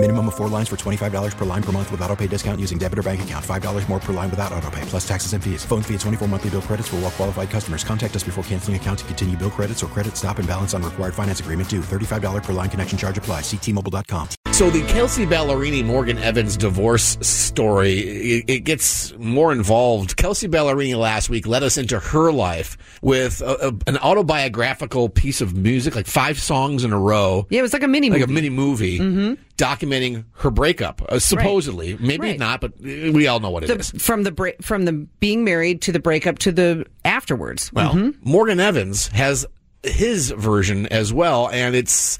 Minimum of four lines for $25 per line per month with auto pay discount using debit or bank account. $5 more per line without auto pay, plus taxes and fees. Phone fee at 24 monthly bill credits for all well qualified customers. Contact us before canceling account to continue bill credits or credit stop and balance on required finance agreement due. $35 per line connection charge apply. Ctmobile.com. So the Kelsea Ballerini Morgan Evans divorce story it, it, gets more involved. Kelsea Ballerini last week led us into her life with a, a, an autobiographical piece of music, like five songs in a row. Yeah, it was like a mini movie. like a mini movie. Mm-hmm. Documenting her breakup, uh, supposedly, Right. maybe Right. not, but we all know what it The, is. from the break, from the being married to the breakup to the afterwards. Well, Mhm. Morgan Evans has his version as well, and it's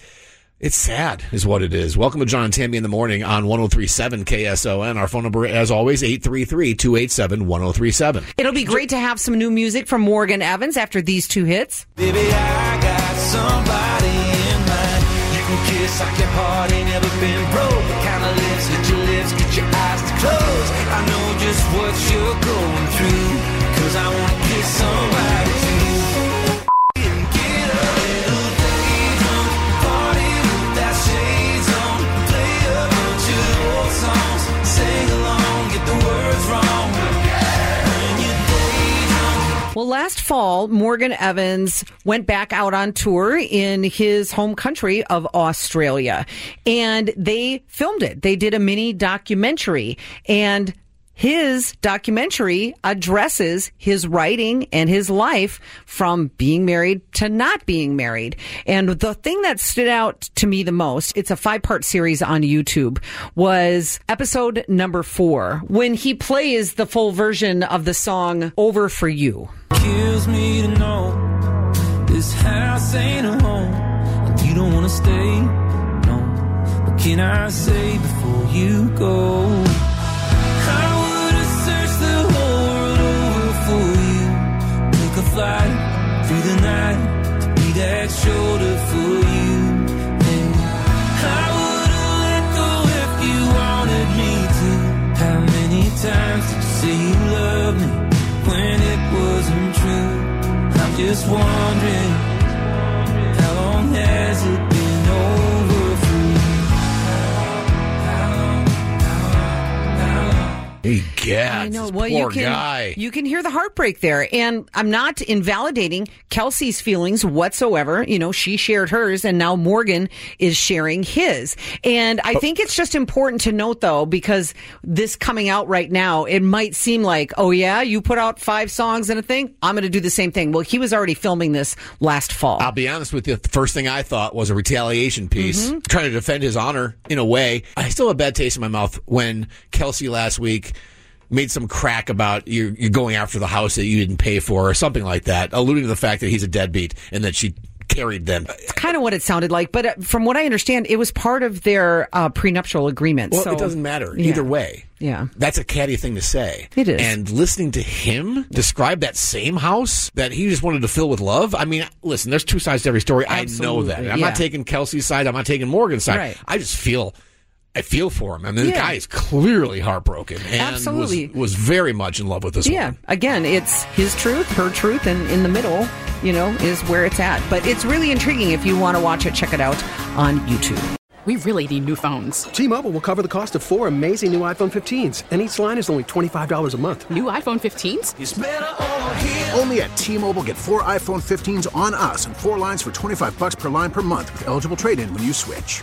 it's sad, is what it is. Welcome to John and Tammy in the morning on 1037 KSON. Our phone number, as always, 833 287 1037. It'll be great to have some new music from Morgan Evans after these two hits. Baby, like your heart ain't never been broke. The kind of lips that your lips get your eyes to close. I know just what you're going through. Cause I wanna kiss somebody Well, last fall, Morgan Evans went back out on tour in his home country of Australia and they filmed it. They did a mini documentary and his documentary addresses his writing and his life from being married to not being married. And the thing that stood out to me the most, it's a five part series on YouTube, was episode number four when he plays the full version of the song Over for You. Kills me to know this house ain't a home and you don't wanna stay. No, what can I say before you go? I would've searched the whole world over for you. Took a flight through the night to be that shoulder for you. And I would've let go if you wanted me to. How many times did you say you loved me when it wasn't true? I'm just wondering, how long has it been over for you? Hey, God, I know. this Well, poor you can guy. you can hear the heartbreak there, and I'm not invalidating Kelsea's feelings whatsoever. You know, she shared hers, and now Morgan is sharing his. And I think it's just important to note, though, because this coming out right now, it might seem like, oh yeah, you put out five songs and a thing, I'm going to do the same thing. Well, he was already filming this last fall. I'll be honest with you. The first thing I thought was a retaliation piece, Mm-hmm. trying to defend his honor in a way. I still have a bad taste in my mouth when Kelsea last week made some crack about you you going after the house that you didn't pay for or something like that, alluding to the fact that he's a deadbeat and that she carried them. It's kind of what it sounded like, but uh, from what I understand, it was part of their uh, prenuptial agreement. Well, so it doesn't matter Yeah. either way. Yeah. That's a catty thing to say. It is. And listening to him describe that same house that he just wanted to fill with love. I mean, listen, there's two sides to every story. I know that. I'm yeah. not taking Kelsea's side. I'm not taking Morgan's side. Right. I just feel. I feel for him. I mean, the guy is clearly heartbroken and Absolutely. Was, was very much in love with this Yeah. woman. Again, it's his truth, her truth, and in the middle, you know, is where it's at. But it's really intriguing. If you want to watch it, check it out on YouTube. We really need new phones. T-Mobile will cover the cost of four amazing new iPhone 15s, and each line is only $25 a month. New iPhone 15s? It's over here. Only at T-Mobile get four iPhone 15s on us and four lines for 25 bucks per line per month with eligible trade-in when you switch.